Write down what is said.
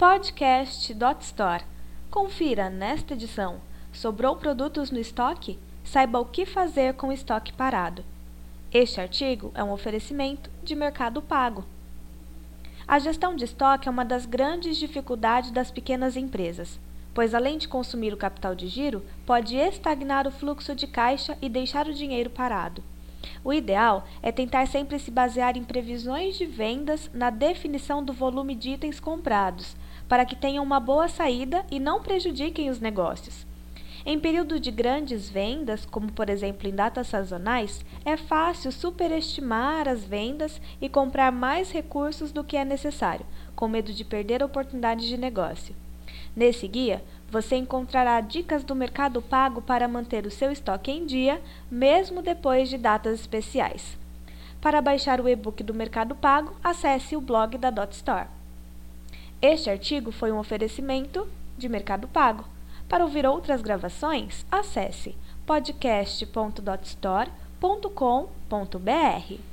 Podcast.store. Confira nesta edição. Sobrou produtos no estoque? Saiba o que fazer com o estoque parado. Este artigo é um oferecimento de Mercado Pago. A gestão de estoque é uma das grandes dificuldades das pequenas empresas, pois além de consumir o capital de giro, pode estagnar o fluxo de caixa e deixar o dinheiro parado. O ideal é tentar sempre se basear em previsões de vendas na definição do volume de itens comprados, para que tenham uma boa saída e não prejudiquem os negócios. Em período de grandes vendas, como por exemplo em datas sazonais, é fácil superestimar as vendas e comprar mais recursos do que é necessário, com medo de perder oportunidades de negócio. Nesse guia, você encontrará dicas do Mercado Pago para manter o seu estoque em dia, mesmo depois de datas especiais. Para baixar o e-book do Mercado Pago, acesse o blog da Dot Store. Este artigo foi um oferecimento de Mercado Pago. Para ouvir outras gravações, acesse podcast.dotstore.com.br.